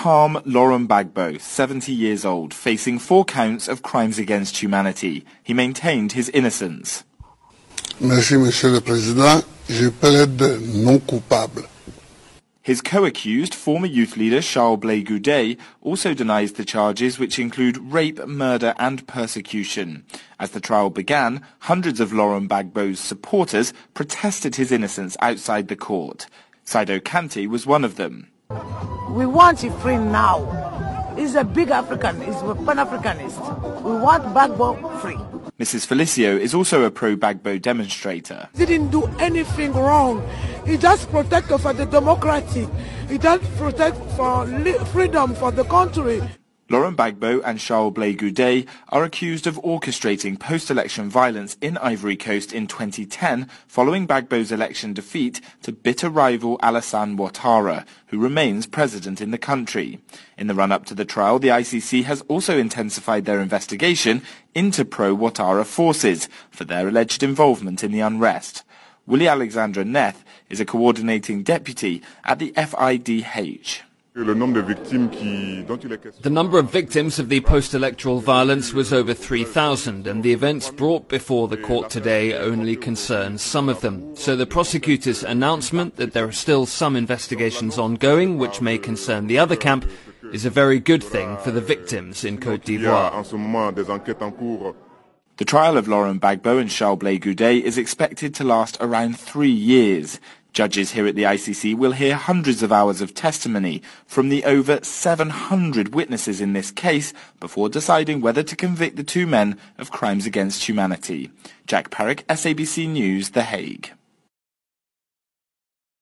calm Laurent Gbagbo, 70 years old, facing four counts of crimes against humanity. He maintained his innocence. Merci, Monsieur le Président. Je plaide non coupable. His co-accused, former youth leader Charles Blé Goudet, also denies the charges which include rape, murder and persecution. As the trial began, hundreds of Laurent Gbagbo's supporters protested his innocence outside the court. Saido Kante was one of them. We want free now. He's a big African, he's a Pan-Africanist. We want Gbagbo free. Mrs. Felicio is also a pro-Gbagbo demonstrator. He didn't do anything wrong. He just protected for the democracy. He just protect for freedom for the country. Laurent Gbagbo and Charles Blé Goudet are accused of orchestrating post-election violence in Ivory Coast in 2010 following Gbagbo's election defeat to bitter rival Alassane Ouattara, who remains president in the country. In the run-up to the trial, the ICC has also intensified their investigation into pro-Ouattara forces for their alleged involvement in the unrest. Willie Alexandra Neth is a coordinating deputy at the FIDH. The number of victims of the post-electoral violence was over 3,000 and the events brought before the court today only concern some of them. So the prosecutor's announcement that there are still some investigations ongoing which may concern the other camp is a very good thing for the victims in Côte d'Ivoire. The trial of Laurent Gbagbo and Charles Blé Goudet is expected to last around three years. Judges here at the ICC will hear hundreds of hours of testimony from the over 700 witnesses in this case before deciding whether to convict the two men of crimes against humanity. Jack Parrock, SABC News, The Hague.